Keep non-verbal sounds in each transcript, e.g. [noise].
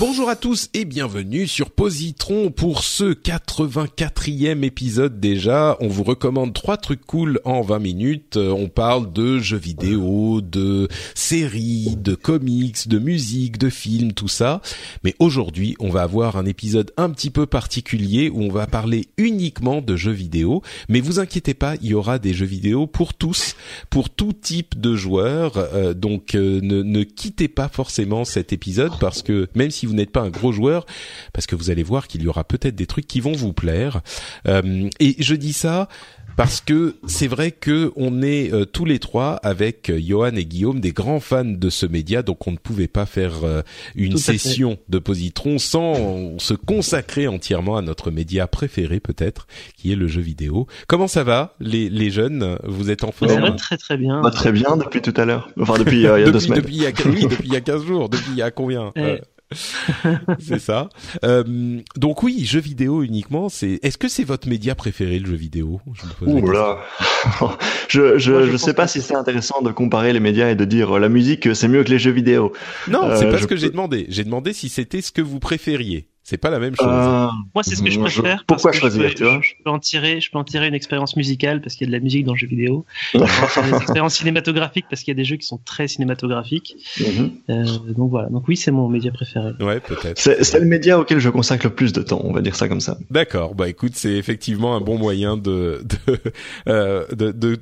Bonjour à tous et bienvenue sur Positron pour ce 84e épisode déjà. On vous recommande trois trucs cool en 20 minutes. Euh, On parle de jeux vidéo, de séries, de comics, de musique, de films, tout ça. Mais aujourd'hui, on va avoir un épisode un petit peu particulier où on va parler uniquement de jeux vidéo. Mais vous inquiétez pas, il y aura des jeux vidéo pour tous, pour tout type de joueurs. Euh, donc euh, ne, ne quittez pas forcément cet épisode parce que même si vous n'êtes pas un gros joueur, parce que vous allez voir qu'il y aura peut-être des trucs qui vont vous plaire. Euh, et je dis ça parce que c'est vrai que on est euh, tous les trois avec euh, Johan et Guillaume des grands fans de ce média, donc on ne pouvait pas faire euh, une fait. session de Positron sans se consacrer entièrement à notre média préféré peut-être, qui est le jeu vidéo. Comment ça va, les, les jeunes? Vous êtes en forme Ça va très très bien. Bah, très bien depuis tout à l'heure. Enfin, depuis euh, il y a deux semaines. depuis il y a oui, depuis il y a 15 jours, depuis il y a combien? Euh, C'est ça. Euh, donc oui, jeux vidéo uniquement. C'est. Est-ce que c'est votre média préféré, le jeu vidéo? Je me pose la Ouh là. [laughs] je je, Moi, je sais pas que si c'est intéressant de comparer les médias et de dire euh, la musique euh, c'est mieux que les jeux vidéo. Non, Euh, c'est pas je ce que j'ai demandé. J'ai demandé si c'était ce que vous préfériez. C'est pas la même chose. Euh, Moi, c'est ce que je Moi, je- préfère. pourquoi parce que choisir, je peux, tu vois je peux en tirer, je peux en tirer une expérience musicale parce qu'il y a de la musique dans le jeu vidéo. [laughs] Je peux en tirer des expériences cinématographiques parce qu'il y a des jeux qui sont très cinématographiques. mhm. Euh, donc voilà. Donc oui, c'est mon média préféré. Ouais, peut-être. C'est c'est le média auquel je consacre le plus de temps, on va dire ça comme ça. D'accord. Bah écoute, c'est effectivement un bon moyen de de [laughs] euh, de, de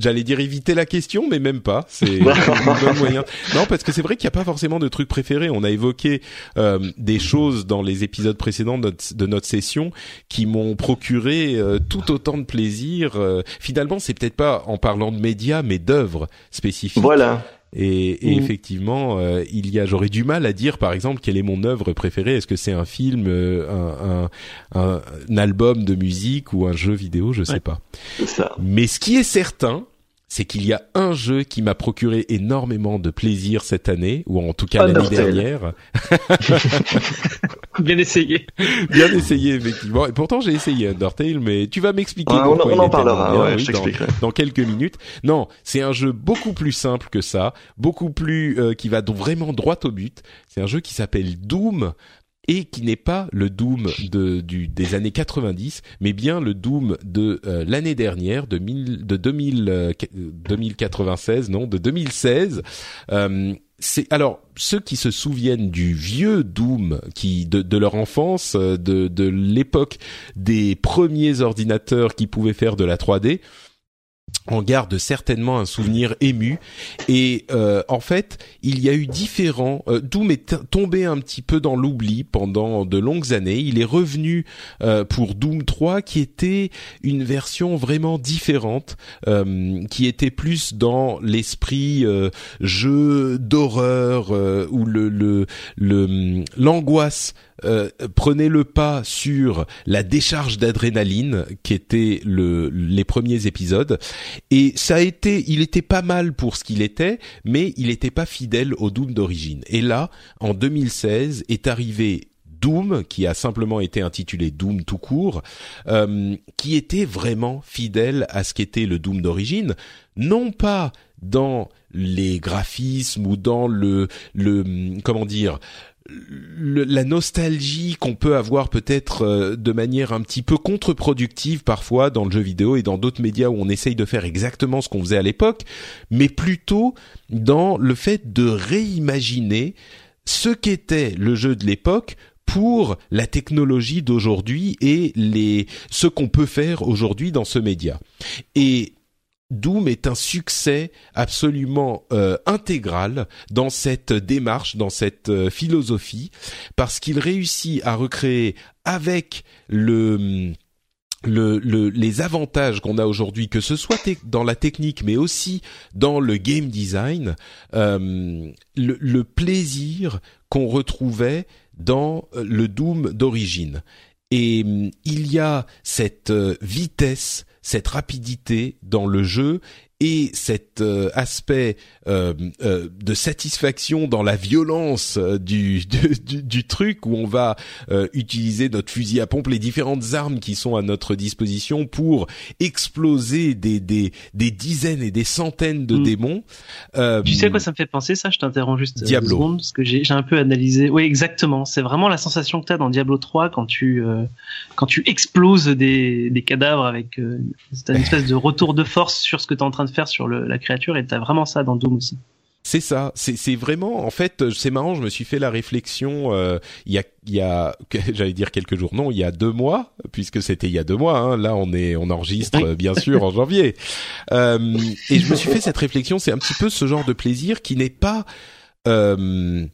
J'allais dire éviter la question, mais même pas. C'est [laughs] un bon moyen. Non, parce que c'est vrai qu'il n'y a pas forcément de trucs préférés. On a évoqué euh, des choses dans les épisodes précédents de notre, de notre session qui m'ont procuré euh, tout autant de plaisir. Euh, finalement, c'est peut-être pas en parlant de médias, mais d'œuvres spécifiques. Voilà. Et, et Mm. effectivement, euh, il y a, j'aurais du mal à dire, par exemple, quelle est mon œuvre préférée. Est-ce que c'est un film, euh, un, un, un, album de musique ou un jeu vidéo? Je sais Ouais. pas. C'est ça. Mais ce qui est certain, c'est qu'il y a un jeu qui m'a procuré énormément de plaisir cette année, ou en tout cas l'année dernière. [laughs] Bien essayé. Bien essayé, effectivement. Et pourtant, j'ai essayé Undertale, mais tu vas m'expliquer Ah, on, pourquoi on en parlera, tellement bien, ouais, oui, je dans- t'expliquerai. dans quelques minutes. Non, c'est un jeu beaucoup plus simple que ça, beaucoup plus euh, qui va vraiment droit au but. C'est un jeu qui s'appelle Doom et qui n'est pas le Doom de, des années 90, mais bien le Doom de euh, l'année dernière, de, mille, de 2000, euh, 2096, non, de 2016. Euh, c'est alors ceux qui se souviennent du vieux Doom, qui de, leur enfance, de, de l'époque des premiers ordinateurs qui pouvaient faire de la 3D, en gardent certainement un souvenir ému. Et euh, en fait, il y a eu différents. euh, Doom est tombé un petit peu dans l'oubli pendant de longues années. Il est revenu euh, pour Doom 3, qui était une version vraiment différente, euh, qui était plus dans l'esprit jeu d'horreur où le le le l'angoisse euh, prenait le pas sur la décharge d'adrénaline qui était le les premiers épisodes. Et ça a été il était pas mal pour ce qu'il était mais il était pas fidèle au Doom d'origine. Et là en 2016 est arrivé Doom, qui a simplement été intitulé Doom tout court, euh, qui était vraiment fidèle à ce qu'était le Doom d'origine, non pas dans les graphismes ou dans le le comment dire la nostalgie qu'on peut avoir peut-être euh, de manière un petit peu contre-productive parfois dans le jeu vidéo et dans d'autres médias où on essaye de faire exactement ce qu'on faisait à l'époque, mais plutôt dans le fait de réimaginer ce qu'était le jeu de l'époque pour la technologie d'aujourd'hui et les ce qu'on peut faire aujourd'hui dans ce média. Et Doom est un succès absolument euh, intégral dans cette démarche, dans cette euh, philosophie, parce qu'il réussit à recréer avec le, les avantages qu'on a aujourd'hui, que ce soit dans la technique, mais aussi dans le game design, euh, le, le, plaisir qu'on retrouvait dans le Doom d'origine. Et il y a cette vitesse cette rapidité dans le jeu et cet euh, aspect euh, euh, de satisfaction dans la violence du, [laughs] du, du, truc où on va utiliser notre fusil à pompe, les différentes armes qui sont à notre disposition pour exploser des, des, des dizaines et des centaines de mm. démons. tu sais à quoi ça me fait penser ça? Je t'interromps juste Diablo. Secondes, parce que j'ai un peu analysé. Oui, exactement. C'est vraiment la sensation que tu as dans Diablo 3 quand tu quand tu exploses des, des cadavres avec une espèce de retour de force sur ce que tu es en train de faire sur le, la créature et t'as vraiment ça dans Doom aussi. C'est ça, c'est vraiment en fait c'est marrant, je me suis fait la réflexion euh, il y a il y a [laughs] j'allais dire quelques jours non, il y a deux mois puisque c'était il y a deux mois hein, là on est on enregistre bien sûr en janvier. [laughs] Euh, et je me suis fait cette réflexion, c'est un petit peu ce genre de plaisir qui n'est pas euh,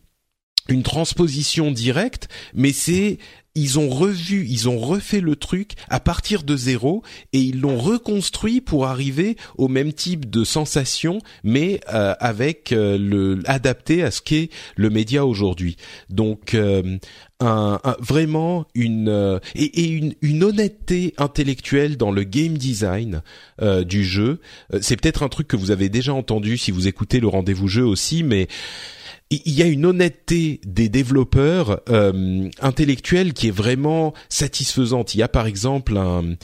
une transposition directe, mais c'est ils ont revu, ils ont refait le truc à partir de zéro et ils l'ont reconstruit pour arriver au même type de sensation, mais euh, avec euh, le adapté à ce qu'est le média aujourd'hui. Donc euh, un, vraiment une et, une, une, honnêteté intellectuelle dans le game design du jeu. C'est peut-être un truc que vous avez déjà entendu si vous écoutez le rendez-vous jeu aussi, mais il y a une honnêteté des développeurs euh, intellectuels qui est vraiment satisfaisante. Il y a par exemple un,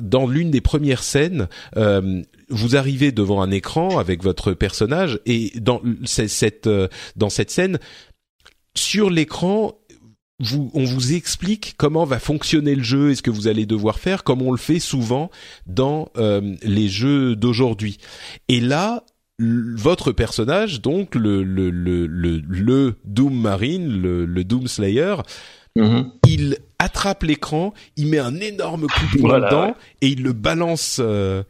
dans l'une des premières scènes, euh, vous arrivez devant un écran avec votre personnage et dans cette euh, dans cette scène sur l'écran vous, on vous explique comment va fonctionner le jeu et ce que vous allez devoir faire, comme on le fait souvent dans euh, les jeux d'aujourd'hui. Et là, votre personnage, donc le le le le, Doom Marine, le, le Doom Slayer, mm-hmm. il attrape l'écran, il met un énorme coup de poing dedans et il le balance euh,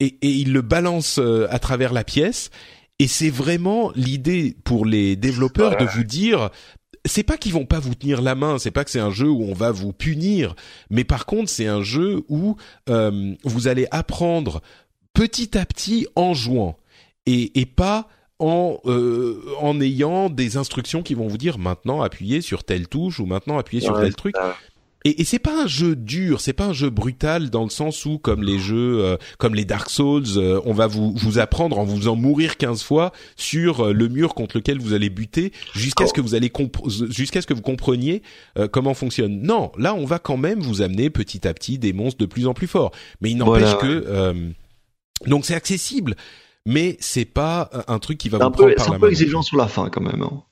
et, et, il le balance euh, à travers la pièce. Et c'est vraiment l'idée pour les développeurs de vous dire, c'est pas qu'ils vont pas vous tenir la main, c'est pas que c'est un jeu où on va vous punir, mais par contre c'est un jeu où euh, vous allez apprendre petit à petit en jouant et, et pas en euh, en ayant des instructions qui vont vous dire maintenant appuyez sur telle touche ou maintenant appuyez sur tel truc. Et, et c'est pas un jeu dur, c'est pas un jeu brutal dans le sens où comme les jeux euh, comme les Dark Souls, euh, on va vous vous apprendre en vous faisant mourir 15 fois sur euh, le mur contre lequel vous allez buter jusqu'à ce que vous allez jusqu'à ce que vous compreniez comment fonctionne. Non, là on va quand même vous amener petit à petit des monstres de plus en plus forts. Mais il n'empêche que donc c'est accessible mais c'est pas un truc qui va vous prendre par la main. C'est un peu exigeant sur la fin quand même. Hein.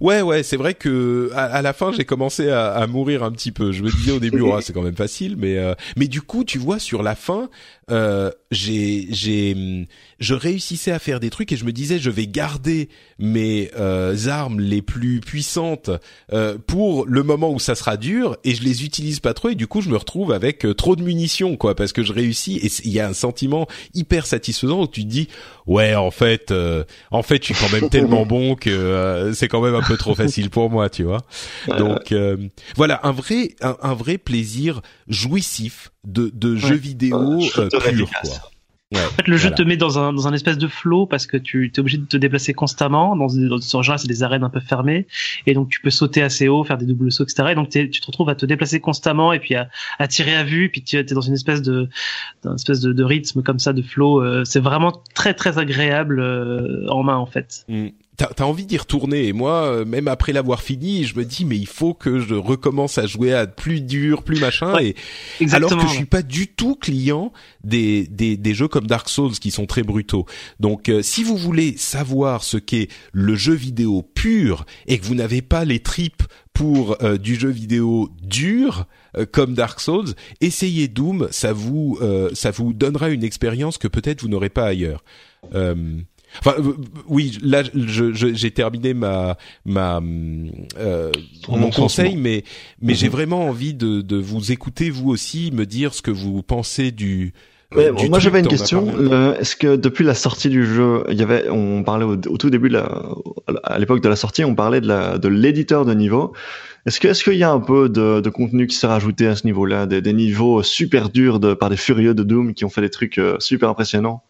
Ouais, ouais, c'est vrai que à, la fin j'ai commencé à, à, mourir un petit peu. Je me disais au début, [laughs] oh, c'est quand même facile, mais euh, mais du coup, tu vois, sur la fin, euh, j'ai j'ai je réussissais à faire des trucs et je me disais, je vais garder mes euh, armes les plus puissantes euh, pour le moment où ça sera dur et je les utilise pas trop et du coup, je me retrouve avec euh, trop de munitions, quoi, parce que je réussis et il y a un sentiment hyper satisfaisant où tu te dis, ouais, en fait, en fait, je suis quand même tellement bon que c'est quand même un peu trop facile pour moi, tu vois. [laughs] Donc euh, voilà, un vrai un, vrai plaisir jouissif de, de jeux vidéo euh, pur quoi. Ouais, en fait, le jeu te met dans un, dans un espèce de flow parce que tu es obligé de te déplacer constamment. Dans, dans ce genre, c'est des arènes un peu fermées. Et donc, tu peux sauter assez haut, faire des doubles sauts, etc. Et donc, tu te retrouves à te déplacer constamment et puis à, à tirer à vue. Puis tu es dans une espèce de, d'une espèce de, de, rythme comme ça, de flow. Euh, c'est vraiment très, très agréable en main, en fait. Mm t'as as envie d'y retourner. Et moi, euh, même après l'avoir fini, je me dis mais il faut que je recommence à jouer à plus dur, plus machin. et alors que je suis pas du tout client des, des, des jeux comme Dark Souls qui sont très brutaux. Donc euh, si vous voulez savoir ce qu'est le jeu vidéo pur et que vous n'avez pas les tripes pour euh, du jeu vidéo dur comme Dark Souls, essayez Doom, ça vous ça vous donnera une expérience que peut-être vous n'aurez pas ailleurs. Enfin, euh, oui, là, j'ai terminé ma ma euh, mon conseil, mais mais j'ai mhm. vraiment envie de, de vous écouter vous aussi, me dire ce que vous pensez du. Euh, moi, j'avais une question. Est-ce que depuis la sortie du jeu, il y avait, on parlait au, tout début de la, à l'époque de la sortie, on parlait de la de l'éditeur de niveau. Est-ce que est-ce qu'il y a un peu de, de contenu qui s'est rajouté à ce niveau-là, des, des, niveaux super durs de, par des furieux de Doom qui ont fait des trucs super impressionnants?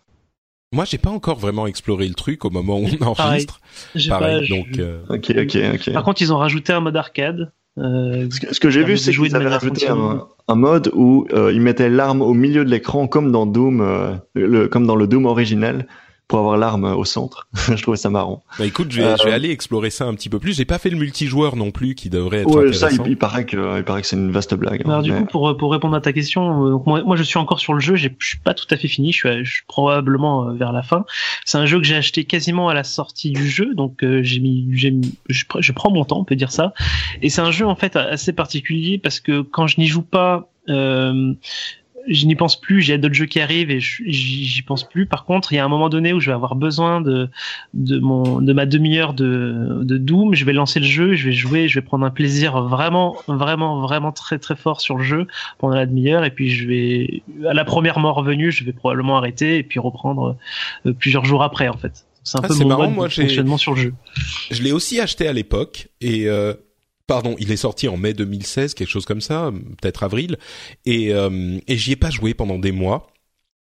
Moi, j'ai pas encore vraiment exploré le truc au moment où on enregistre. Pareil. donc. Euh... Ok, ok, ok. Par contre, ils ont rajouté un mode arcade. Euh, ce que, j'ai vu, c'est qu'ils avaient rajouté un, un, mode où euh, ils mettaient l'arme au milieu de l'écran, comme dans Doom, euh, le, comme dans le Doom original, pour avoir l'arme au centre. [laughs] je trouvais ça marrant. Bah écoute, je vais, je vais, euh, aller explorer ça un petit peu plus. J'ai pas fait le multijoueur non plus, qui devrait être ouais, intéressant. Ça, il, paraît que, il paraît que c'est une vaste blague. Hein, Alors du coup, pour pour répondre à ta question, euh, moi, moi, je suis encore sur le jeu. Je suis pas tout à fait fini. Je suis, je suis probablement euh, vers la fin. C'est un jeu que j'ai acheté quasiment à la sortie du jeu, donc j'ai mis, j'ai mis, je, je, prends mon temps, on peut dire ça. Et c'est un jeu en fait assez particulier parce que quand je n'y joue pas, euh, je n'y pense plus. J'ai d'autres jeux qui arrivent et j'y pense plus. Par contre, il y a un moment donné où je vais avoir besoin de de mon de ma demi-heure de de Doom. Je vais lancer le jeu, je vais jouer, je vais prendre un plaisir vraiment vraiment vraiment très très fort sur le jeu pendant la demi-heure et puis je vais à la première mort venue, je vais probablement arrêter et puis reprendre euh, plusieurs jours après en fait. C'est un ah, peu mon marrant, mode de fonctionnement sur le jeu. Je l'ai aussi acheté à l'époque et euh, pardon, il est sorti en mai 2016, quelque chose comme ça, peut-être avril, et, euh, et j'y ai pas joué pendant des mois.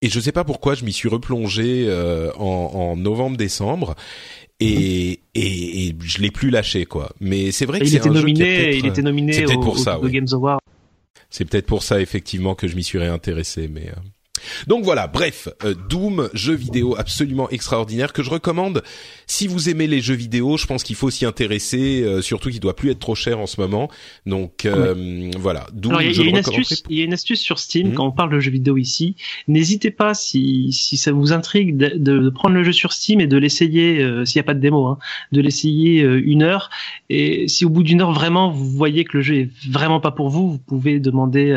Et je sais pas pourquoi, je m'y suis replongé euh, en, en novembre-décembre. Et, et, et, je l'ai plus lâché quoi. Mais c'est vrai que c'est un nominé, jeu il était nominé au, pour ça, Games Award. C'est peut-être pour ça effectivement que je m'y suis réintéressé, mais. Euh, donc voilà, bref, euh, Doom, jeu vidéo absolument extraordinaire que je recommande. Si vous aimez les jeux vidéo, je pense qu'il faut s'y intéresser, euh, surtout qu'il doit plus être trop cher en ce moment. Donc euh, voilà, Doom. il y, a une astuce, il y a une astuce sur Steam mhm. quand on parle de jeux vidéo ici. N'hésitez pas si si ça vous intrigue de, de, prendre le jeu sur Steam et de l'essayer s'il n'y a pas de démo, hein, de l'essayer une heure. Et si au bout d'une heure vraiment vous voyez que le jeu est vraiment pas pour vous, vous pouvez demander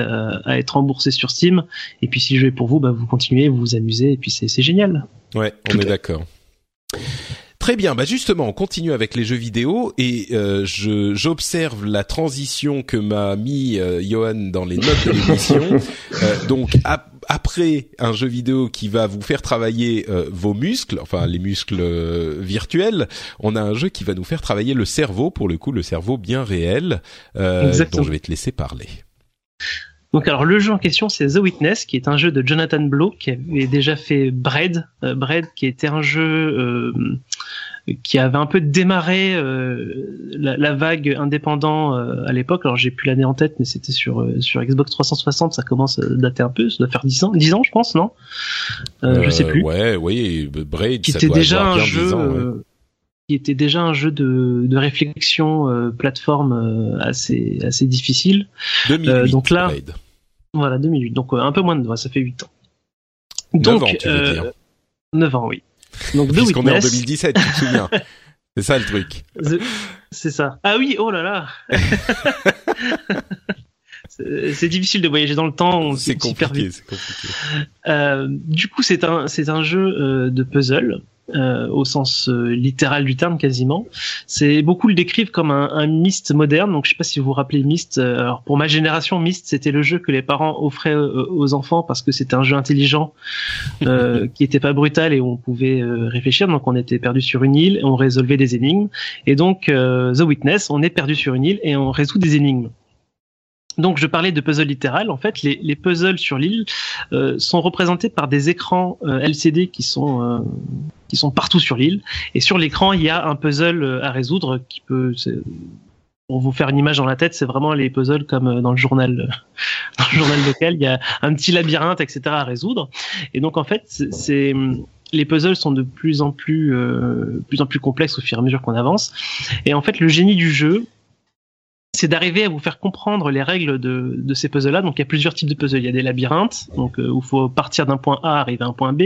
à être remboursé sur Steam. Et puis si le jeu est pour vous bah, vous continuez, vous vous amusez, et puis c'est génial. Ouais, on est d'accord. Très bien, bah justement, on continue avec les jeux vidéo et euh, je j'observe la transition que m'a mis euh, Johan dans les notes de l'émission. [laughs] euh, donc après un jeu vidéo qui va vous faire travailler euh, vos muscles, enfin les muscles euh, virtuels, on a un jeu qui va nous faire travailler le cerveau pour le coup, le cerveau bien réel, dont je vais te laisser parler. Donc alors le jeu en question c'est The Witness qui est un jeu de Jonathan Blow qui avait déjà fait Bread, euh, Bread qui était un jeu euh, qui avait un peu démarré euh, la, vague indépendant à l'époque. Alors j'ai plus l'année en tête mais c'était sur sur Xbox 360, ça commence à dater un peu, ça doit faire 10 ans, 10 ans je pense, non? Je sais plus. Ouais, oui, Braid qui était déjà un jeu qui était déjà un jeu de, de réflexion plateforme assez assez difficile. 2008, donc là, voilà, 2008. Donc euh, un peu moins de ça fait 8 ans. Donc, 9 ans, tu veux euh, dire. 9 ans, oui. Donc The Puisqu'on est en 2017, tu te souviens. [laughs] C'est ça le truc. C'est ça. Ah oui, oh là là. [laughs] c'est difficile de voyager dans le temps. C'est compliqué, c'est compliqué. Euh, du coup, c'est un, c'est un jeu de puzzle euh, au sens euh, littéral du terme quasiment. C'est beaucoup le décrivent comme un, un Myst moderne. Donc je sais pas si vous vous rappelez Myst. Euh, alors pour ma génération, Myst c'était le jeu que les parents offraient aux enfants parce que c'était un jeu intelligent [laughs] qui était pas brutal et où on pouvait réfléchir. Donc on était perdu sur une île et on résolvait des énigmes. Et donc The Witness, on est perdu sur une île et on résout des énigmes. Donc je parlais de puzzle littéral. En fait, les, les puzzles sur l'île euh, sont représentés par des écrans euh, LCD qui sont euh, qui sont partout sur l'île. Et sur l'écran, il y a un puzzle à résoudre qui peut pour vous faire une image dans la tête, c'est vraiment les puzzles comme dans le journal, [laughs] dans le journal local. Il y a un petit labyrinthe, etc. à résoudre. Et donc en fait, c'est les puzzles sont de plus en plus, euh, plus en plus complexes au fur et à mesure qu'on avance. Et en fait, le génie du jeu, c'est d'arriver à vous faire comprendre les règles de, de ces puzzles-là. Donc il y a plusieurs types de puzzles. Il y a des labyrinthes, donc euh, où il faut partir d'un point A arriver à un point B.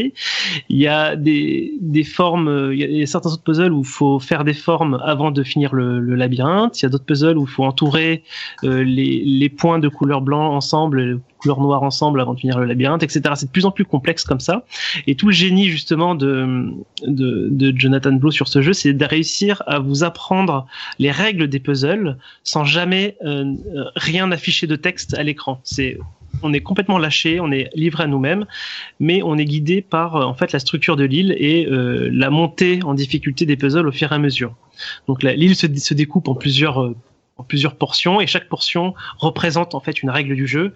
Il y a des, des formes, euh, il y a certains autres puzzles où il faut faire des formes avant de finir le, labyrinthe. Il y a d'autres puzzles où il faut entourer euh, les, les points de couleur blanc ensemble couleurs noires ensemble avant de finir le labyrinthe, etc. C'est de plus en plus complexe comme ça. Et tout le génie justement de de, de Jonathan Blow sur ce jeu, c'est de réussir à vous apprendre les règles des puzzles sans jamais euh, rien afficher de texte à l'écran. C'est on est complètement lâché, on est livré à nous-mêmes, mais on est guidé par en fait la structure de l'île et la montée en difficulté des puzzles au fur et à mesure. Donc l'île se, se, découpe en plusieurs en plusieurs portions et chaque portion représente en fait une règle du jeu.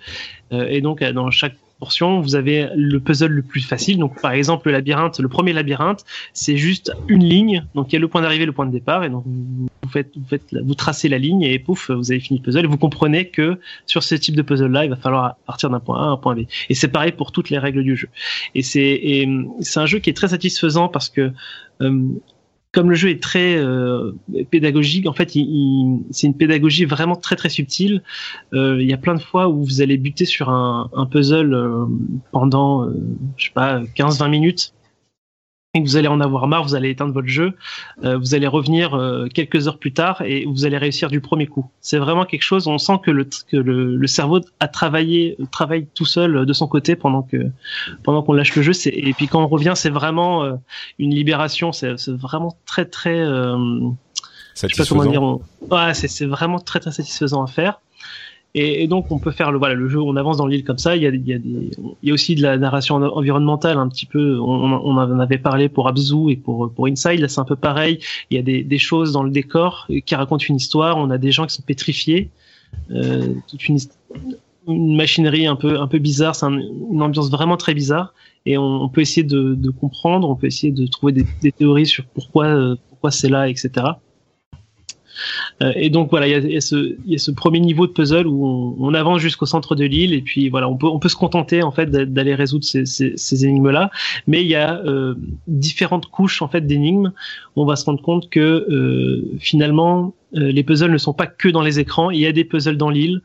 Euh, et donc dans chaque portion, vous avez le puzzle le plus facile. Donc par exemple le labyrinthe, le premier labyrinthe, c'est juste une ligne. Donc il y a le point d'arrivée, le point de départ, et donc vous faites, vous faites, vous tracez la ligne et pouf, vous avez fini le puzzle. Et vous comprenez que sur ce type de puzzle-là, il va falloir partir d'un point A à un point B. Et c'est pareil pour toutes les règles du jeu. Et c'est c'est un jeu qui est très satisfaisant parce que euh, comme le jeu est très euh, pédagogique, en fait, c'est une pédagogie vraiment très très subtile. Euh, il y a plein de fois où vous allez buter sur un, puzzle euh, pendant, je sais pas, 15-20 minutes vous allez en avoir marre, vous allez éteindre votre jeu, euh, vous allez revenir euh, quelques heures plus tard et vous allez réussir du premier coup. C'est vraiment quelque chose, on sent que le, que le, le, cerveau a travaillé, travaille tout seul de son côté pendant que pendant qu'on lâche le jeu. Et puis quand on revient, c'est vraiment euh, une libération. C'est vraiment très très. Euh, je sais pas comment dire. Ouais, c'est vraiment très très satisfaisant à faire. Et, donc on peut faire le voilà le jeu, on avance dans l'île comme ça. Il y a, il y a, des, il y a aussi de la narration environnementale un petit peu. On, on en avait parlé pour Abzu et pour pour Inside. Là c'est un peu pareil. Il y a des, des choses dans le décor qui racontent une histoire. On a des gens qui sont pétrifiés, euh, toute une, une machinerie un peu un peu bizarre. C'est un, une ambiance vraiment très bizarre. Et on, on peut essayer de, de, comprendre. On peut essayer de trouver des, des théories sur pourquoi euh, pourquoi c'est là, etc. Euh, et donc voilà, il y a, ce, premier niveau de puzzle où on, avance jusqu'au centre de l'île et puis voilà, on peut se contenter en fait d'aller résoudre ces, énigmes-là, mais il y a euh, différentes couches en fait d'énigmes. On va se rendre compte que euh, finalement les puzzles ne sont pas que dans les écrans, il y a des puzzles dans l'île.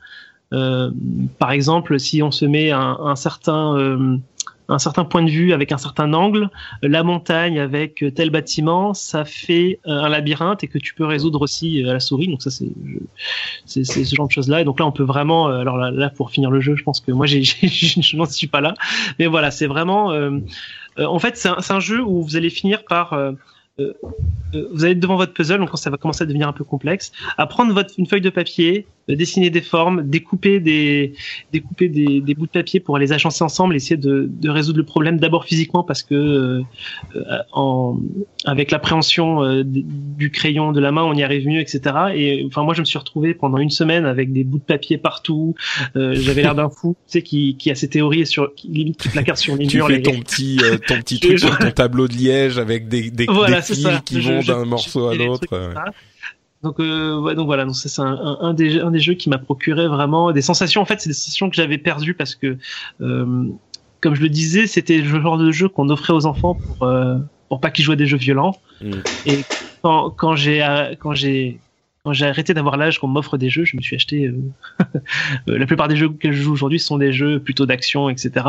Par exemple, si on se met un, un certain un certain point de vue avec un certain angle, la montagne avec tel bâtiment, ça fait euh, un labyrinthe et que tu peux résoudre aussi euh, à la souris. Donc ça c'est c'est ce genre de choses là. Et donc là on peut vraiment, euh, alors là, pour finir le jeu, je pense que moi j'ai [laughs] je n'en suis pas là, mais voilà c'est vraiment, en fait c'est un, un, jeu où vous allez finir par euh, vous allez devant votre puzzle, donc ça va commencer à devenir un peu complexe, à prendre votre, une feuille de papier, euh, dessiner des formes, découper des découper des, des, bouts de papier pour les agencer ensemble, essayer de, de résoudre le problème d'abord physiquement parce que euh, en, avec l'appréhension euh, du crayon de la main on y arrive mieux, etc. Et enfin moi je me suis retrouvé pendant une semaine avec des bouts de papier partout, euh, j'avais l'air d'un fou, tu sais qui, qui a ses théories sur qui limite qui placarde sur les tu murs. Tu fais ton petit ton [laughs] petit truc sur ton tableau de liège avec des des, voilà, des qui vont d'un morceau à l'autre. Donc, euh, ouais, donc voilà, donc c'est un, un, un, des, un des jeux qui m'a procuré vraiment des sensations. En fait, c'est des sensations que j'avais perdues parce que, euh, comme je le disais, c'était le genre de jeu qu'on offrait aux enfants pour euh, pour pas qu'ils jouent à des jeux violents. Mm. Et quand, quand j'ai quand j'ai quand j'ai arrêté d'avoir l'âge qu'on m'offre des jeux, je me suis acheté. Euh... [laughs] la plupart des jeux que je joue aujourd'hui sont des jeux plutôt d'action, etc.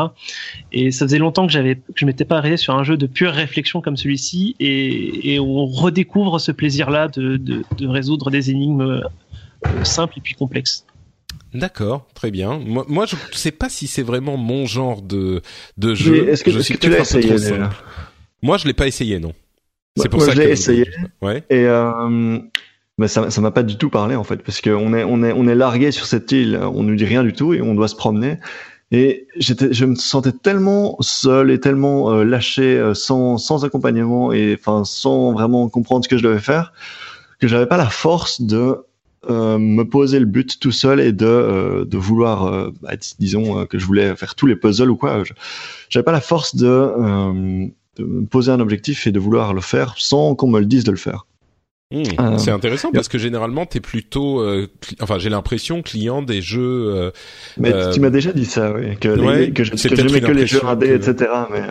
Et ça faisait longtemps que j'avais, que je m'étais pas arrêté sur un jeu de pure réflexion comme celui-ci, et, et, on redécouvre ce plaisir-là de, de, de, résoudre des énigmes euh, simples et puis complexes. D'accord, très bien. Moi, moi, je sais pas si c'est vraiment mon genre de de jeu. Est-ce que, je est-ce que tu l'as essayé Moi, je l'ai pas essayé, non. C'est pour ça que je l'ai essayé. Ouais. Et euh, mais ça ça m'a pas du tout parlé en fait parce qu'on est on est on est largué sur cette île, on nous dit rien du tout et on doit se promener. Et j'étais, je me sentais tellement seul et tellement euh, lâché, euh, sans sans accompagnement et enfin sans vraiment comprendre ce que je devais faire, que j'avais pas la force de euh, me poser le but tout seul et de euh, de vouloir, bah, disons que je voulais faire tous les puzzles ou quoi. J'avais pas la force de de me poser un objectif et de vouloir le faire sans qu'on me le dise de le faire. Mmh, euh, c'est intéressant parce que généralement t'es plutôt, euh, enfin j'ai l'impression client des jeux. Euh, mais tu m'as déjà dit ça, oui, que, ouais, les, que je, que les jeux indés, que... etc. Mais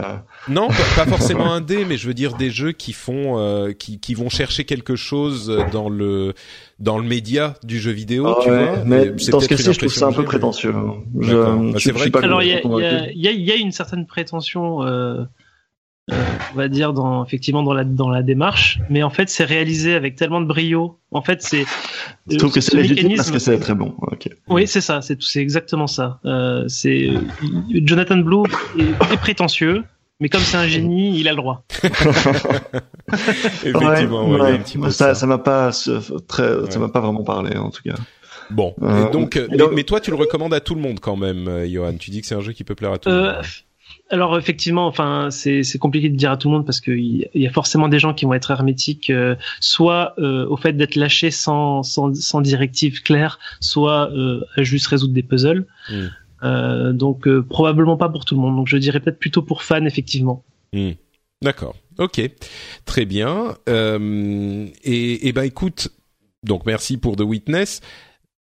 non, pas, pas forcément [laughs] indés, mais je veux dire des jeux qui font, qui, qui vont chercher quelque chose dans le dans le média du jeu vidéo, oh, tu ouais, vois. Mais dans ce cas-ci, je trouve ça un peu prétentieux. Je, bah, c'est vrai. Que... Alors il y a, y, a, y a une certaine prétention. Euh on va dire dans effectivement dans la dans la démarche, mais en fait c'est réalisé avec tellement de brio. En fait c'est. Je trouve que c'est légitime parce que c'est très bon. Oui c'est ça, c'est c'est exactement ça. c'est Jonathan Blue est, est prétentieux, mais comme c'est un génie, il a le droit. [laughs] Effectivement, ouais, un petit ça, ça m'a pas très, ça m'a pas vraiment parlé en tout cas. Bon, euh, donc, mais, toi, tu le recommandes à tout le monde quand même, euh, Johan. Tu dis que c'est un jeu qui peut plaire à tout le monde. Euh, alors effectivement, enfin c'est compliqué de dire à tout le monde parce qu'il y a forcément des gens qui vont être hermétiques, soit au fait d'être lâchés sans, sans, sans directive claire, soit à juste résoudre des puzzles. Hmm. Euh, donc euh, probablement pas pour tout le monde. Donc je dirais peut-être plutôt pour fans effectivement. Hmm. D'accord. Ok. Très bien. Euh, et, et ben écoute, donc merci pour The Witness.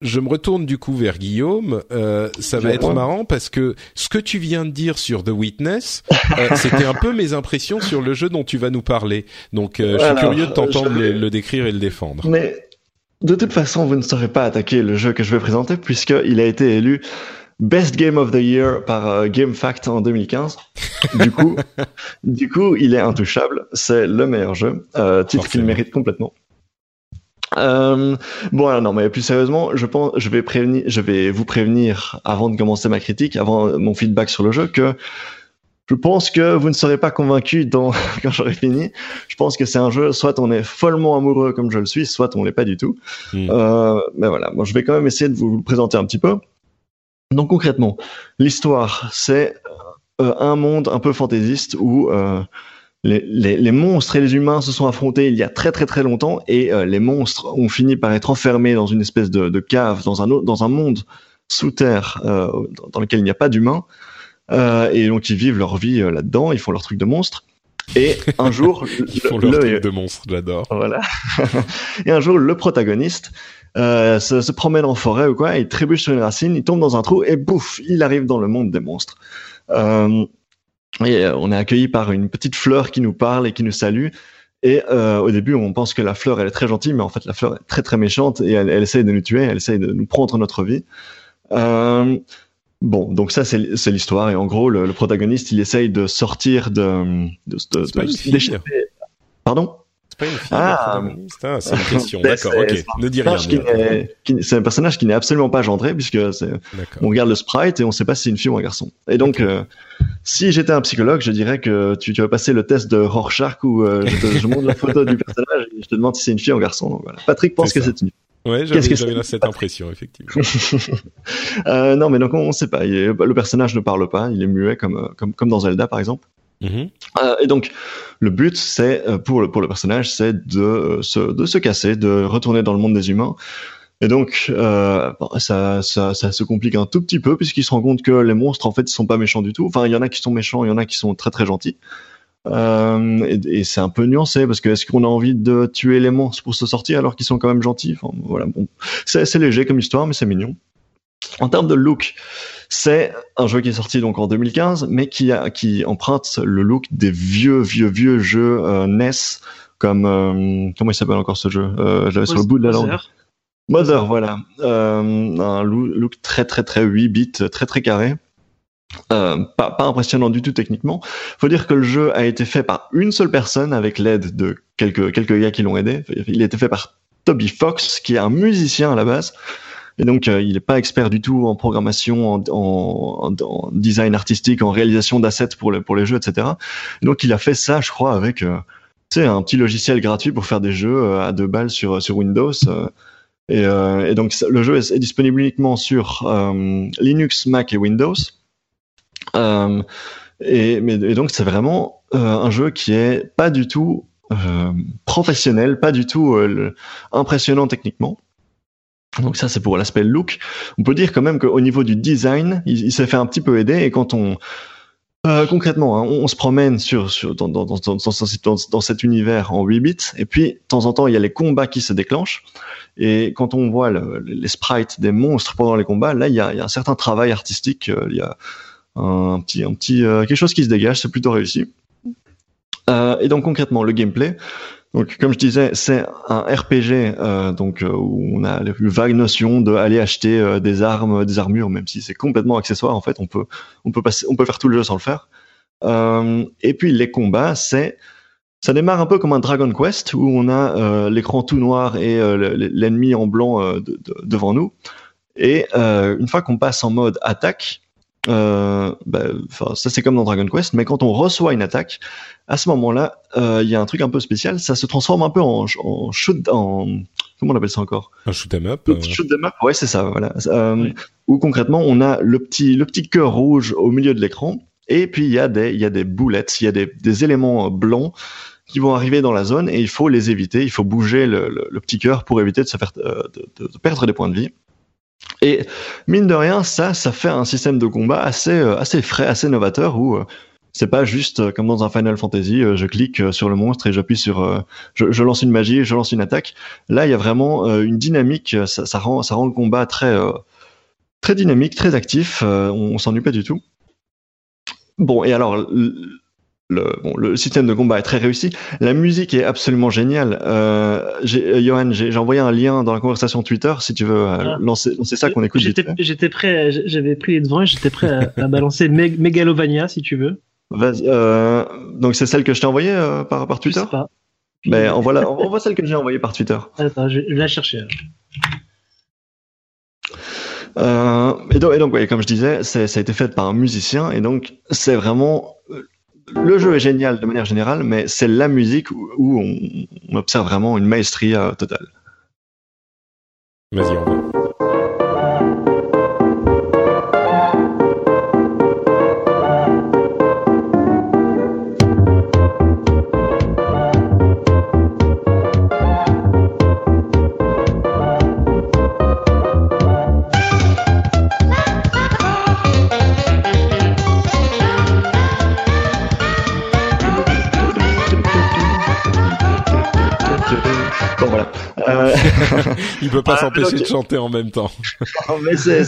Je me retourne du coup vers Guillaume. Euh, ça va être marrant parce que ce que tu viens de dire sur The Witness, euh, [laughs] c'était un peu mes impressions sur le jeu dont tu vas nous parler. Donc, je suis curieux de t'entendre le, décrire et le défendre. Mais de toute façon, vous ne saurez pas attaquer le jeu que je vais présenter puisqu'il a été élu Best Game of the Year par euh, GameFAQs en 2015. [laughs] Du coup, du coup, il est intouchable. C'est le meilleur jeu, euh, titre qu'il mérite complètement. Euh, bon, non, mais plus sérieusement, je pense, je vais prévenir, je vais vous prévenir avant de commencer ma critique, avant mon feedback sur le jeu, que je pense que vous ne serez pas convaincu dans, [laughs] quand j'aurai fini. Je pense que c'est un jeu, soit on est follement amoureux comme je le suis, soit on l'est pas du tout. Hmm. Euh, mais voilà, bon, je vais quand même essayer de vous le présenter un petit peu. Donc concrètement, l'histoire, c'est euh, un monde un peu fantaisiste où euh, les, les, les, monstres et les humains se sont affrontés il y a très très très longtemps et euh, les monstres ont fini par être enfermés dans une espèce de, de cave, dans un, dans un monde sous terre dans lequel il n'y a pas d'humains. et donc ils vivent leur vie là-dedans, ils font leur truc de monstre. Et un jour, [laughs] ils font leur truc de monstre, j'adore. Voilà. [laughs] et un jour, le protagoniste euh, se, se, promène en forêt ou quoi, il trébuche sur une racine, il tombe dans un trou et bouf, il arrive dans le monde des monstres. Euh, et euh, on est accueilli par une petite fleur qui nous parle et qui nous salue. Et euh, au début, on pense que la fleur, elle est très gentille, mais en fait, la fleur est très très méchante et elle, elle essaye de nous tuer, elle essaye de nous prendre notre vie. Euh, bon, donc ça, c'est l'histoire. Et en gros, le, le, protagoniste, il essaye de sortir de, de, de, Pardon? C'est pas une fille ah, ah, c'est une [laughs] question. D'accord, ok. Ne dis rien. C'est un personnage qui n'est absolument pas gendré puisque on regarde le sprite et on sait pas si c'est une fille ou un garçon. Et donc, euh, si j'étais un psychologue, je dirais que tu, tu vas passer le test de Rorschach où euh, je, te, je montre la photo du personnage et je te demande si c'est une fille ou un garçon. Donc, voilà. Patrick pense que c'est une fille. Ouais, j'avais cette impression, effectivement. [laughs] euh, non, mais donc on ne sait pas. le personnage ne parle pas, il est muet comme, comme, comme dans Zelda, par exemple. Mm-hmm. Euh, et donc, le but, c'est euh, pour le pour le personnage, c'est de euh, se de se casser, de retourner dans le monde des humains. Et donc, ça, ça, ça se complique un tout petit peu puisqu'il se rend compte que les monstres, en fait, ils sont pas méchants du tout. Enfin, il y en a qui sont méchants, il y en a qui sont très très gentils. Et, et c'est un peu nuancé parce que est-ce qu'on a envie de tuer les monstres pour se sortir alors qu'ils sont quand même gentils? Enfin, voilà, bon, c'est léger comme histoire, mais c'est mignon. En termes de look, c'est un jeu qui est sorti donc en 2015, mais qui, a, qui emprunte le look des vieux, vieux, vieux jeux euh, NES, comme euh, comment il s'appelle encore ce jeu euh, J'avais sur le bout de la langue. Mother, voilà, un look très, très, très 8 bits, très, très carré. Euh, pas, pas, impressionnant du tout techniquement. Faut dire que le jeu a été fait par une seule personne avec l'aide de quelques quelques gars qui l'ont aidé. Il a été fait par Toby Fox, qui est un musicien à la base. Et donc, euh, il n'est pas expert du tout en programmation, en, en, en design artistique, en réalisation d'assets pour, les, pour les jeux, etc. Et donc, il a fait ça, je crois, avec euh, un petit logiciel gratuit pour faire des jeux euh, à deux balles sur, sur Windows. Euh. Et, et, donc, le jeu est, disponible uniquement sur Linux, Mac et Windows. et, mais, et donc, c'est vraiment un jeu qui est pas du tout professionnel, pas du tout impressionnant techniquement. Donc ça, c'est pour l'aspect look. On peut dire quand même qu'au niveau du design, il, s'est fait un petit peu aider. Et quand on euh, concrètement, hein, on, se promène dans, cet univers en 8 bits, et puis de temps en temps, il y a les combats qui se déclenchent. Et quand on voit le, les sprites des monstres pendant les combats, là, il y a, un certain travail artistique. Euh, il y a un petit, un petit euh, quelque chose qui se dégage. C'est plutôt réussi. Et donc concrètement, le gameplay. Donc, comme je disais, c'est un RPG euh, donc euh, où on a une vague notion de aller acheter euh, des armes, des armures, même si c'est complètement accessoire. En fait, on peut on peut passer, on peut faire tout le jeu sans le faire. et puis les combats, c'est ça démarre un peu comme un Dragon Quest où on a l'écran tout noir et l'ennemi en blanc devant nous. Et une fois qu'on passe en mode attaque, euh, bah, ça c'est comme dans Dragon Quest, mais quand on reçoit une attaque, à ce moment-là, euh, il y a un truc un peu spécial, ça se transforme un peu en, en shoot, en comment on appelle ça encore? Un shoot 'em up. Euh. Shoot 'em up, ouais c'est ça, voilà. Euh, Où concrètement on a le petit le petit cœur rouge au milieu de l'écran, et puis il y a des il y a des boulettes, il y a des, des éléments blancs qui vont arriver dans la zone et il faut les éviter, il faut bouger le, le, petit cœur pour éviter de se faire de, de perdre des points de vie. Et mine de rien, ça, ça fait un système de combat assez, euh, assez frais, assez novateur où euh, c'est pas juste euh, comme dans un Final Fantasy, je clique sur le monstre et j'appuie sur, je, lance une magie, je lance une attaque. Là, il y a vraiment une dynamique, ça, rend, ça rend le combat très, très dynamique, très actif. on, on s'ennuie pas du tout. Bon, et alors, le, bon, le système de combat est très réussi. La musique est absolument géniale. Euh, j'ai, Johan, j'ai, envoyé un lien dans la conversation Twitter si tu veux euh, ah. lancer, lancer ça qu'on écoute. J'étais, prêt, j'avais pris les devants et j'étais prêt à, balancer Megalovania si tu veux. Vas-y, euh, donc c'est celle que je t'ai envoyée euh, par, par Twitter. Je sais pas. Mais on voit, on voit celle que j'ai envoyée par Twitter. Attends, je, vais la chercher. Euh, et donc, et donc ouais, comme je disais, ça a été fait par un musicien, et donc c'est vraiment le jeu est génial de manière générale, mais c'est la musique où, on, observe vraiment une maestria totale. Vas-y. Il peut pas ah, s'empêcher de chanter en même temps. [laughs] mais c'est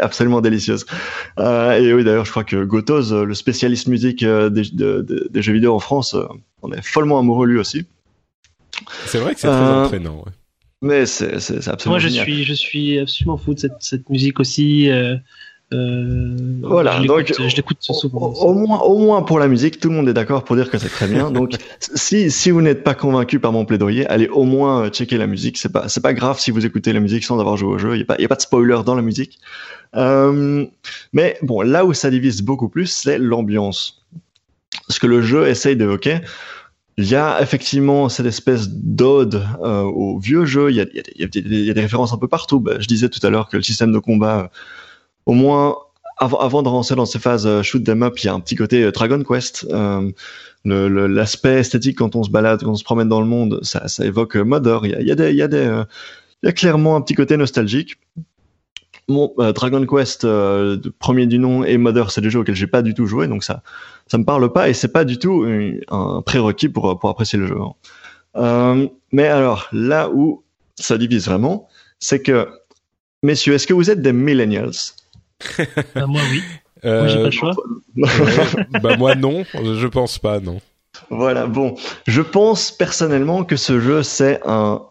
absolument délicieuse. Euh, et oui, d'ailleurs, je crois que Gotoz, le spécialiste musique euh, des, des, jeux vidéo en France, euh, on est follement amoureux lui aussi. C'est vrai que c'est très entraînant. Ouais. Mais c'est absolument. Moi, je suis, je suis absolument fou de cette, cette musique aussi. Euh, voilà, je donc je l'écoute souvent. Au, moins, au moins pour la musique, tout le monde est d'accord pour dire que c'est très bien. donc, [laughs] si si vous n'êtes pas convaincu par mon plaidoyer, allez au moins euh, checker la musique. C'est pas c'est pas grave si vous écoutez la musique sans avoir joué au jeu. Il y a pas il y a pas de spoiler dans la musique. Euh, mais bon, là où ça divise beaucoup plus, c'est l'ambiance. Ce que le jeu essaye d'évoquer. Il y a effectivement cette espèce d'ode euh, au vieux jeu. Il y a, il y, a, y a, des références un peu partout. Bah, je disais tout à l'heure que le système de combat au moins avant, de rentrer dans ces phases euh, shoot them up, il y a un petit côté euh, Dragon Quest. Euh, L'aspect esthétique quand on se balade, quand on se promène dans le monde, ça, évoque Mother. Il y a, a clairement un petit côté nostalgique. Dragon Quest, premier du nom, et Mother, c'est des jeux auxquels j'ai pas du tout joué, donc ça, ça me parle pas et c'est pas du tout un prérequis pour pour apprécier le jeu. Mais alors là où ça divise vraiment, c'est que messieurs, est-ce que vous êtes des millennials? Bah, moi, oui. Moi, j'ai pas le choix. [laughs] bah, moi, non. Je pense pas, non. Voilà, bon. Je pense personnellement que ce jeu, c'est un,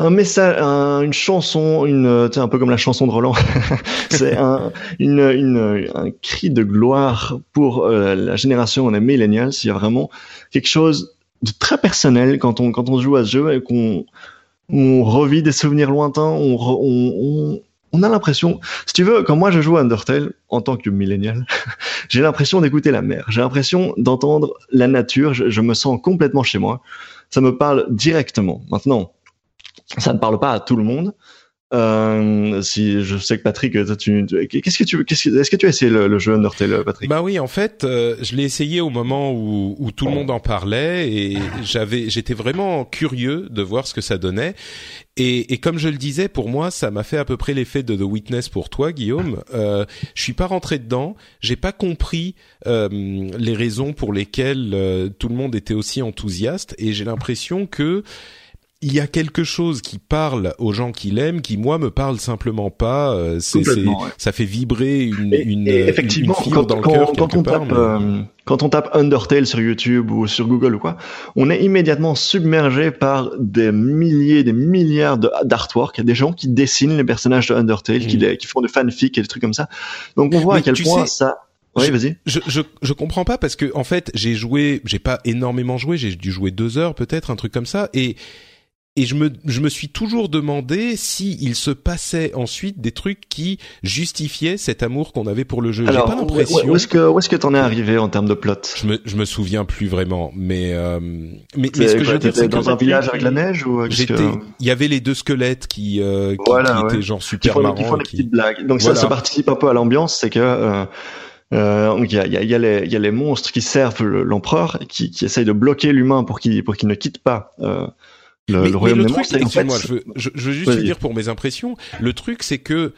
un message, une chanson, une, un peu comme la chanson de Roland. [laughs] c'est un, une, une, un cri de gloire pour euh, la génération des millennials. Il y a vraiment quelque chose de très personnel quand on, quand on joue à ce jeu et qu'on on revit des souvenirs lointains, on, on, on a l'impression, si tu veux, quand moi je joue à Undertale en tant que millénial, [laughs] j'ai l'impression d'écouter la mer, j'ai l'impression d'entendre la nature, je, me sens complètement chez moi. Ça me parle directement. Maintenant, ça ne parle pas à tout le monde. Euh, si je sais que Patrick, tu, qu'est-ce que tu, qu'est-ce est-ce que tu as essayé le, jeu Undertale, Patrick? Bah oui, en fait, euh, je l'ai essayé au moment où, où tout le monde en parlait et j'avais, j'étais vraiment curieux de voir ce que ça donnait. Et, et, comme je le disais, pour moi, ça m'a fait à peu près l'effet de The Witness pour toi, Guillaume. Euh, je suis pas rentré dedans, j'ai pas compris euh, les raisons pour lesquelles euh, tout le monde était aussi enthousiaste, et j'ai l'impression que il y a quelque chose qui parle aux gens qui l'aiment, qui moi me parle simplement pas. Euh, c'est, ça fait vibrer une, une, effectivement, quand, dans le cœur quand on tape, euh, quand on tape Undertale sur YouTube ou sur Google ou quoi, on est immédiatement submergé par des milliers, des milliards d'artwork. Il y a des gens qui dessinent les personnages de Undertale, qui, mm. qui, font des fanfics et des trucs comme ça. Donc on voit à quel point ça Oui, vas-y. Je, je je comprends pas parce que en fait j'ai joué, j'ai pas énormément joué, j'ai dû jouer deux heures peut-être, un truc comme ça, et et je me, je me suis toujours demandé si il se passait ensuite des trucs qui justifiaient cet amour qu'on avait pour le jeu. J'ai pas l'impression. Où, est-ce que où est-ce que t'en es arrivé en termes de plot? Je me je me souviens plus vraiment, mais euh, mais, mais ce que je veux dire, c'est dans un village avec la neige ou j'étais. Il y avait les deux squelettes qui euh, qui, qui étaient genre super marrants. Qui font des petites blagues. Donc ça, ça participe un peu à l'ambiance, c'est que. Euh, euh, il y a, y, a, y, a les, y a les monstres qui servent l'empereur, qui, qui essayent de bloquer l'humain pour qu'il pour qu'il ne quitte pas euh, le, mais, le royaume mais le truc, en fait, moi, je veux, je, je veux juste Vas-y. dire pour mes impressions. Le truc, c'est que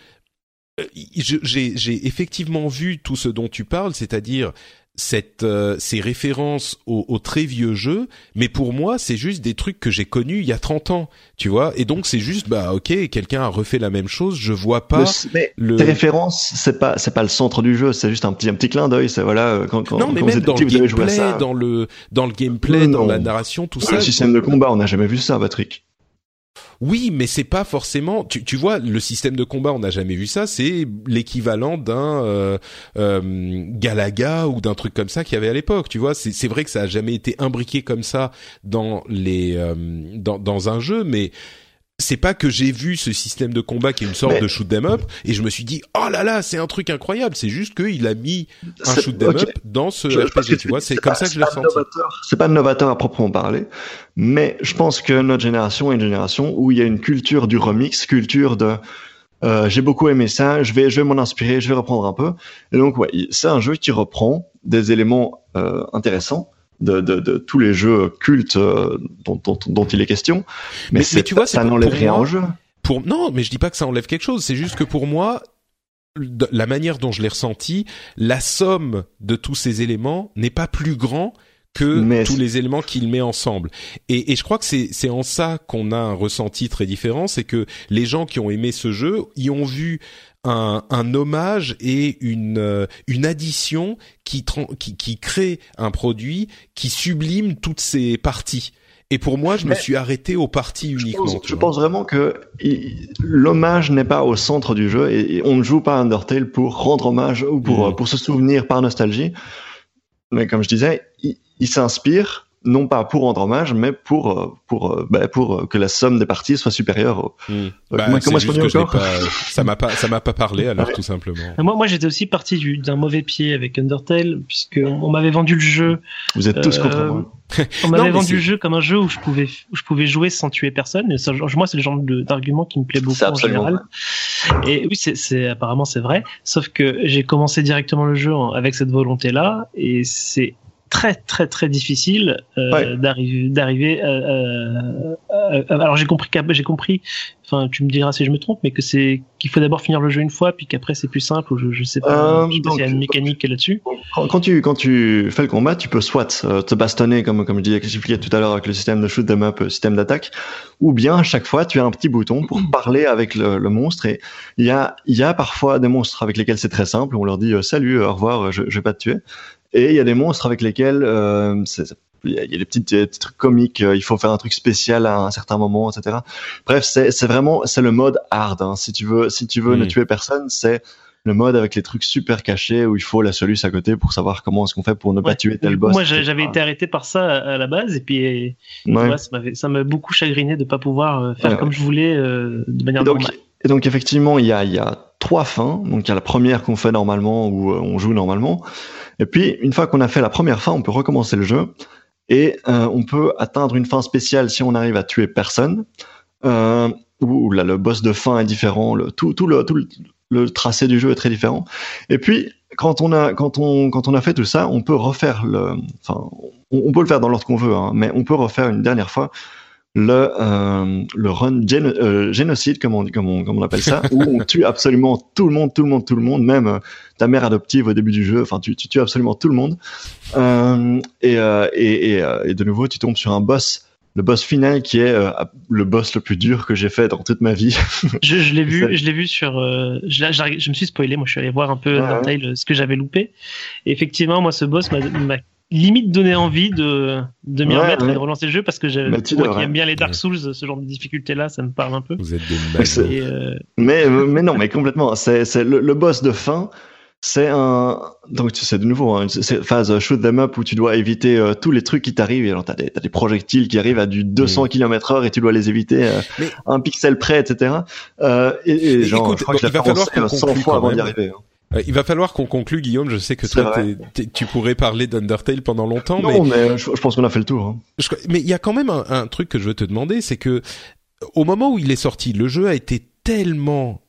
euh, j'ai effectivement vu tout ce dont tu parles, c'est-à-dire cette euh, ces références aux, aux très vieux jeux, mais pour moi c'est juste des trucs que j'ai connus il y a 30 ans, tu vois, et donc c'est juste bah ok quelqu'un a refait la même chose, je vois pas Le- mais le tes références, c'est pas c'est pas le centre du jeu, c'est juste un petit un petit clin d'œil. C'est voilà euh, quand quand, non mais quand même vous dans le gameplay, dans le dans le gameplay, dans la narration, tout ça. Le système de combat, on n'a jamais vu ça, Patrick. Oui, mais c'est pas forcément. Tu, vois, le système de combat, on n'a jamais vu ça. C'est l'équivalent d'un euh, euh, Galaga ou d'un truc comme ça qu'il y avait à l'époque. Tu vois, c'est vrai que ça a jamais été imbriqué comme ça dans les euh, dans un jeu, mais c'est pas que j'ai vu ce système de combat qui est une sorte Mais- de shoot 'em up et je me suis dit oh là là c'est un truc incroyable c'est juste qu'il a mis un shoot 'em up dans ce Je- RPG que tu vois c'est comme pas- ça que je l'ai novateur. C'est pas novateur à proprement parler, mais je pense que notre génération est une génération où il y a une culture du remix, culture de euh, j'ai beaucoup aimé ça, je vais je vais m'en inspirer, je vais reprendre un peu. Et donc ouais, c'est un jeu qui reprend des éléments euh, intéressants de, de, de tous les jeux cultes euh, dont, dont, dont il est question. Mais, Mais- tu vois, ça n'enlève rien moi- au jeu. pour non mais je dis pas que ça enlève quelque chose c'est juste que pour moi la manière dont je l'ai ressenti la somme de tous ces éléments n'est pas plus grand que Mais tous les éléments qu'il met ensemble et, et je crois que c'est c'est en ça qu'on a un ressenti très différent c'est que les gens qui ont aimé ce jeu y ont vu un, un hommage et une euh, une addition qui, qui qui crée un produit qui sublime toutes ces parties et pour moi je me suis arrêté aux parties Je uniquement pense, je pense vraiment que l'hommage n'est pas au centre du jeu et, et on ne joue pas Undertale pour rendre hommage ou pour, Mhm. euh, pour se souvenir par nostalgie. Mais comme je disais, il, il s'inspire non pas pour rendre hommage, mais pour euh, pour euh, bah, pour euh, que la somme des parties soit supérieure. Au... Hmm. Euh, Bah, comment- que je pas, ça m'a pas, ça m'a pas parlé [laughs] alors tout simplement. Moi, moi j'étais aussi parti du- d'un mauvais pied avec Undertale, puisque on, m'avait vendu le jeu. Vous êtes tous Euh, contre moi. [laughs] On m'avait vendu c'est- le jeu comme un jeu où je pouvais, où je pouvais jouer sans tuer personne. Et ça, genre, moi, c'est le genre de- d'argument qui me plaît beaucoup C'est en absolument général. Et oui, c'est, c'est apparemment c'est vrai. Sauf que j'ai commencé directement le jeu avec cette volonté-là, et c'est très très très difficile euh, Ouais. d'arriver d'arriver euh, euh, alors j'ai compris j'ai compris enfin tu me diras si je me trompe mais que c'est qu'il faut d'abord finir le jeu une fois puis qu'après c'est plus simple ou je, je sais pas, Euh, je sais pas s'il y a une mécanique là-dessus. Quand, quand tu quand tu fais le combat, tu peux soit euh, te bastonner comme comme je disais, que j'expliquais tout à l'heure avec le système de shoot 'em up, système d'attaque, ou bien à chaque fois tu as un petit bouton pour parler avec le, le monstre et il y a il y a parfois des monstres avec lesquels c'est très simple, on leur dit euh, salut, au revoir, je, je vais pas te tuer, et il y a des monstres avec lesquels euh, il y, a, des petites, des petits trucs comiques, euh, il faut faire un truc spécial à un certain moment, etc. Bref, c'est vraiment c'est le mode hard. Hein. Si tu veux si tu veux ne tuer personne, c'est le mode avec les trucs super cachés où il faut la soluce à côté pour savoir comment est-ce qu'on fait pour ne pas Ouais. tuer tel boss. moi j'avais été arrêté par ça à la base et puis et, Ouais. vois, ça m'a beaucoup chagriné de pas pouvoir euh, faire Ouais. comme je voulais euh, de manière Et donc, normale et donc effectivement, il y a, il y a trois fins. Donc il y a la première qu'on fait normalement où on joue normalement. Et puis une fois qu'on a fait la première fin, on peut recommencer le jeu et euh, on peut atteindre une fin spéciale si on arrive à tuer personne. Euh, là le boss de fin est différent, tout, le, tracé du jeu est très différent. Et puis quand on a fait tout ça, on peut refaire le, enfin on, on peut le faire dans l'ordre qu'on veut, hein, mais on peut refaire une dernière fois le euh, le run géno- euh, génocide comme on comme on, comme on appelle ça [laughs] où on tue absolument tout le monde tout le monde tout le monde même euh, ta mère adoptive au début du jeu enfin tu, tu tues absolument tout le monde. Et, et, et, et de nouveau tu tombes sur un boss le boss final qui est euh, le boss le plus dur que j'ai fait dans toute ma vie. [laughs] Je, je l'ai vu je l'ai vu sur euh, je, je me suis spoilé moi je suis allé voir un peu Ouais, Undertale euh, ce que j'avais loupé. Et effectivement moi ce boss m'a limite donné envie de de m'y Ouais, remettre et ouais. de relancer le jeu parce que j'ai Mais tu moi qui devrais. aime bien les Dark Ouais. Souls ce genre de difficulté là ça me parle un peu Vous êtes des euh, mais euh, mais non mais complètement c'est c'est le, le boss de fin C'est un donc c'est de nouveau hein, une phase shoot them up où tu dois éviter euh, tous les trucs qui t'arrivent. Et alors t'as des, as des projectiles qui arrivent à du 200 km/h et tu dois les éviter euh, un pixel près, etc. Euh, et, et genre, je crois que va falloir 100 fois avant d'y arriver. Hein. Il va falloir qu'on conclue, Guillaume. Je sais que toi, tu pourrais parler d'Undertale pendant longtemps. Non, mais, je, pense qu'on a fait le tour. Hein. mais il y a quand même un, un, truc que je veux te demander, c'est que au moment où il est sorti, le jeu a été tellement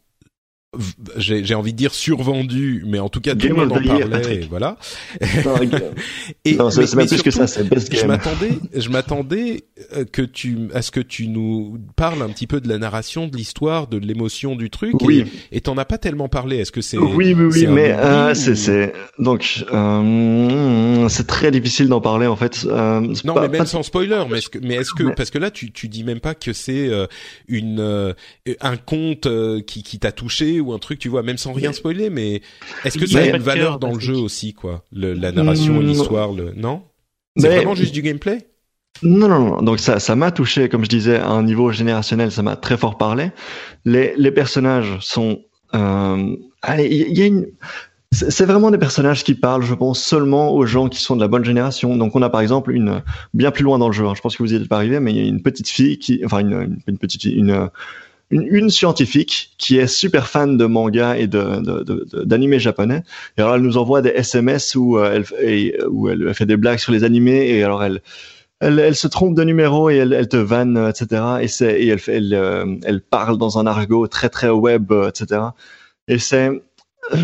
j'ai envie de dire survendu, mais en tout cas tout le monde en parlait, voilà. [laughs] et non, c'est même plus que ça. Je m'attendais, je m'attendais euh, que tu, à ce que tu nous parles un petit peu de la narration, de l'histoire, de l'émotion du truc. Oui. Et t'en as pas tellement parlé. Est-ce que c'est Oui, oui, oui, mais euh, c'est, c'est donc euh, c'est très difficile d'en parler en fait. Euh, non, mais même sans spoiler. Mais est-ce que, mais est-ce que, parce que là, tu, tu dis même pas que c'est euh, une un conte qui, qui t'a touché ou un truc, tu vois, même sans rien spoiler, mais est-ce que ça a une valeur dans le jeu aussi, quoi, le, la narration, hmm. l'histoire, le non? C'est vraiment juste du gameplay? Non, non, non. Donc ça, ça m'a touché, comme je disais, à un niveau générationnel, ça m'a très fort parlé. Les, les personnages sont, euh... allez, il y, a une, c'est vraiment des personnages qui parlent, je pense, seulement aux gens qui sont de la bonne génération. Donc, on a par exemple une bien plus loin dans le jeu. Hein. je pense que vous y êtes pas arrivé, mais il y a une petite fille qui, enfin une, une, une petite fille, une une, une, scientifique qui est super fan de manga et de, d'animés de, japonais. Et alors elle nous envoie des SMS où euh, elle, où elle fait des blagues sur les animés et alors elle elle, elle se trompe de numéro et elle, elle te vanne, etc. Et, c'est, et elle, elle, euh, elle parle dans un argot très très web, etc. Et c'est,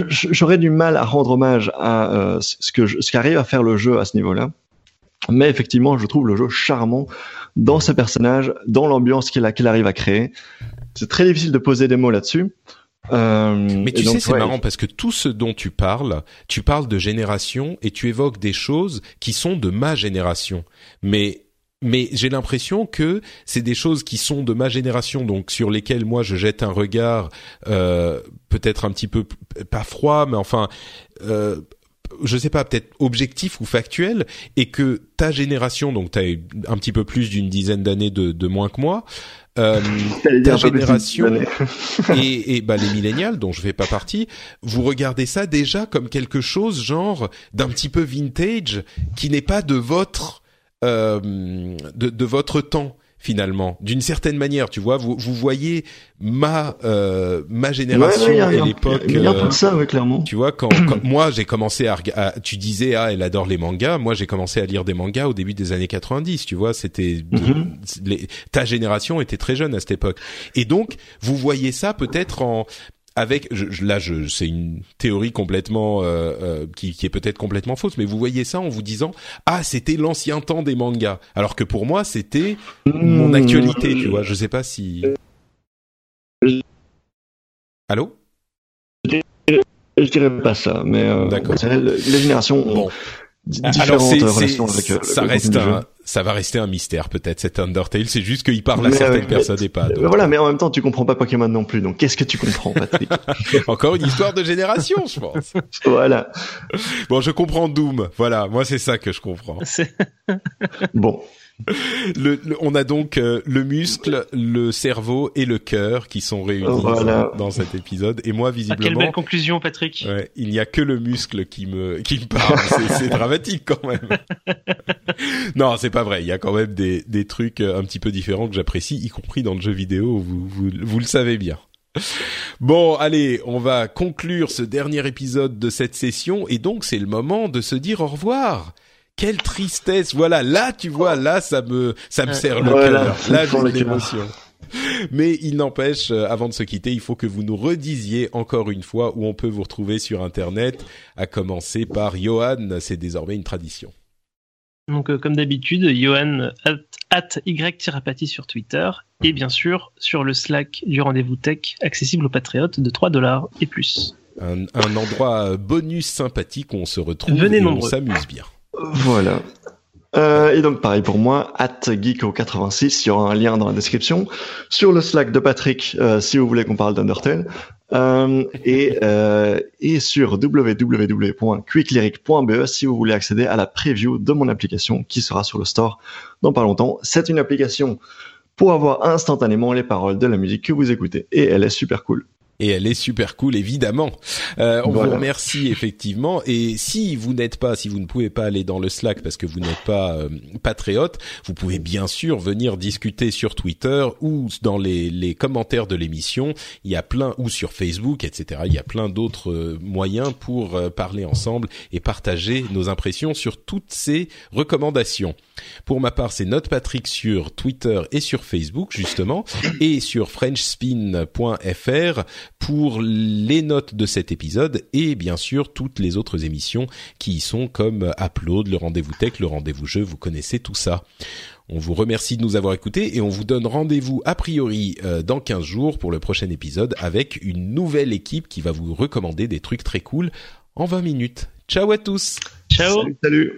j'aurais du mal à rendre hommage à euh, ce que ce qu'arrive à faire le jeu à ce niveau-là. Mais effectivement, je trouve le jeu charmant dans ses personnages, dans l'ambiance qu'il qu'il arrive à créer. C'est très difficile de poser des mots là-dessus. Euh, mais tu sais, c'est marrant parce que tout ce dont tu parles, tu parles de génération et tu évoques des choses qui sont de ma génération. Mais mais j'ai l'impression que c'est des choses qui sont de ma génération, donc sur lesquelles moi je jette un regard euh, peut-être un petit peu pas froid, mais enfin euh, je sais pas, peut-être objectif ou factuel, et que ta génération, donc tu as un petit peu plus d'une dizaine d'années de, de, moins que moi, euh, [laughs] ta génération et, et bah, les millénials dont je fais pas partie, vous regardez ça déjà comme quelque chose genre d'un petit peu vintage qui n'est pas de votre euh, de, de votre temps finalement. D'une certaine manière tu vois vous vous voyez ma euh, ma génération à l'époque il y a un peu de ça oui, clairement. tu vois quand, [coughs] moi j'ai commencé à, tu disais ah elle adore les mangas. Moi j'ai commencé à lire des mangas au début des années 90 tu vois c'était mhm. ta génération était très jeune à cette époque. Et donc vous voyez ça peut-être en avec je, là je c'est une théorie complètement euh, euh, qui, qui est peut-être complètement fausse mais vous voyez ça en vous disant ah c'était l'ancien temps des mangas alors que pour moi c'était mon hmm. actualité tu vois je sais pas si allô? Je dirais pas ça mais euh, d'accord les générations bon. Alors c'est, ça reste un, ça va rester un mystère peut-être cet Undertale. C'est juste qu'il parle à certaines personnes et pas. d'autres. Voilà, mais en même temps tu comprends pas Pokémon non plus. Donc qu'est-ce que tu comprends, Patrick? [laughs] Encore une histoire de génération, je pense. [laughs] voilà. Bon, je comprends Doom. Voilà, moi c'est ça que je comprends. [laughs] bon, le, on a donc euh, le muscle, le cerveau et le cœur qui sont réunis dans, cet épisode. Et moi, visiblement, ah, quelle belle conclusion, Patrick. Ouais, il n'y a que le muscle qui me qui me parle. [laughs] c'est dramatique quand même. [laughs] non, c'est pas vrai. Il y a quand même des des trucs euh, un petit peu différents que j'apprécie, y compris dans le jeu vidéo. Vous vous, vous le savez bien. Bon, allez, on va conclure ce dernier épisode de cette session et donc c'est le moment de se dire au revoir quelle tristesse. Voilà, là tu vois, là ça me ça me serre le cœur. Là j'ai l'émotion. Mais il n'empêche, euh, avant de se quitter, il faut que vous nous redisiez encore une fois où on peut vous retrouver sur Internet, à commencer par Johan, c'est désormais une tradition. Donc euh, comme d'habitude, Johan at, y sur Twitter et bien sûr sur le Slack du rendez-vous tech accessible aux patriotes de 3 dollars et plus. Un, un endroit bonus sympathique où on se retrouve Venez et on s'amuse bien. Voilà. Euh, et donc pareil pour moi, at geeko86, il y aura un lien dans la description. Sur le Slack de Patrick, euh, si vous voulez qu'on parle d'Undertale. Euh, et, et sur www.quicklyric.be si vous voulez accéder à la preview de mon application qui sera sur le store dans pas longtemps. C'est une application pour avoir instantanément les paroles de la musique que vous écoutez et elle est super cool. Et elle est super cool, évidemment. Euh, on vous remercie effectivement. Et si vous n'êtes pas, si vous ne pouvez pas aller dans le Slack parce que vous n'êtes pas euh, patriote, vous pouvez bien sûr venir discuter sur Twitter ou dans les, les commentaires de l'émission. Il y a plein ou sur Facebook, etc. Il y a plein d'autres euh, moyens pour euh, parler ensemble et partager nos impressions sur toutes ces recommandations. Pour ma part, c'est Note Patrick sur Twitter et sur Facebook justement, et sur FrenchSpin.fr pour les notes de cet épisode et bien sûr toutes les autres émissions qui y sont comme Upload, le rendez-vous tech, le rendez-vous jeu, vous connaissez tout ça. On vous remercie de nous avoir écoutés et on vous donne rendez-vous a priori euh, dans 15 jours pour le prochain épisode avec une nouvelle équipe qui va vous recommander des trucs très cool en 20 minutes. Ciao à tous. Ciao. Salut.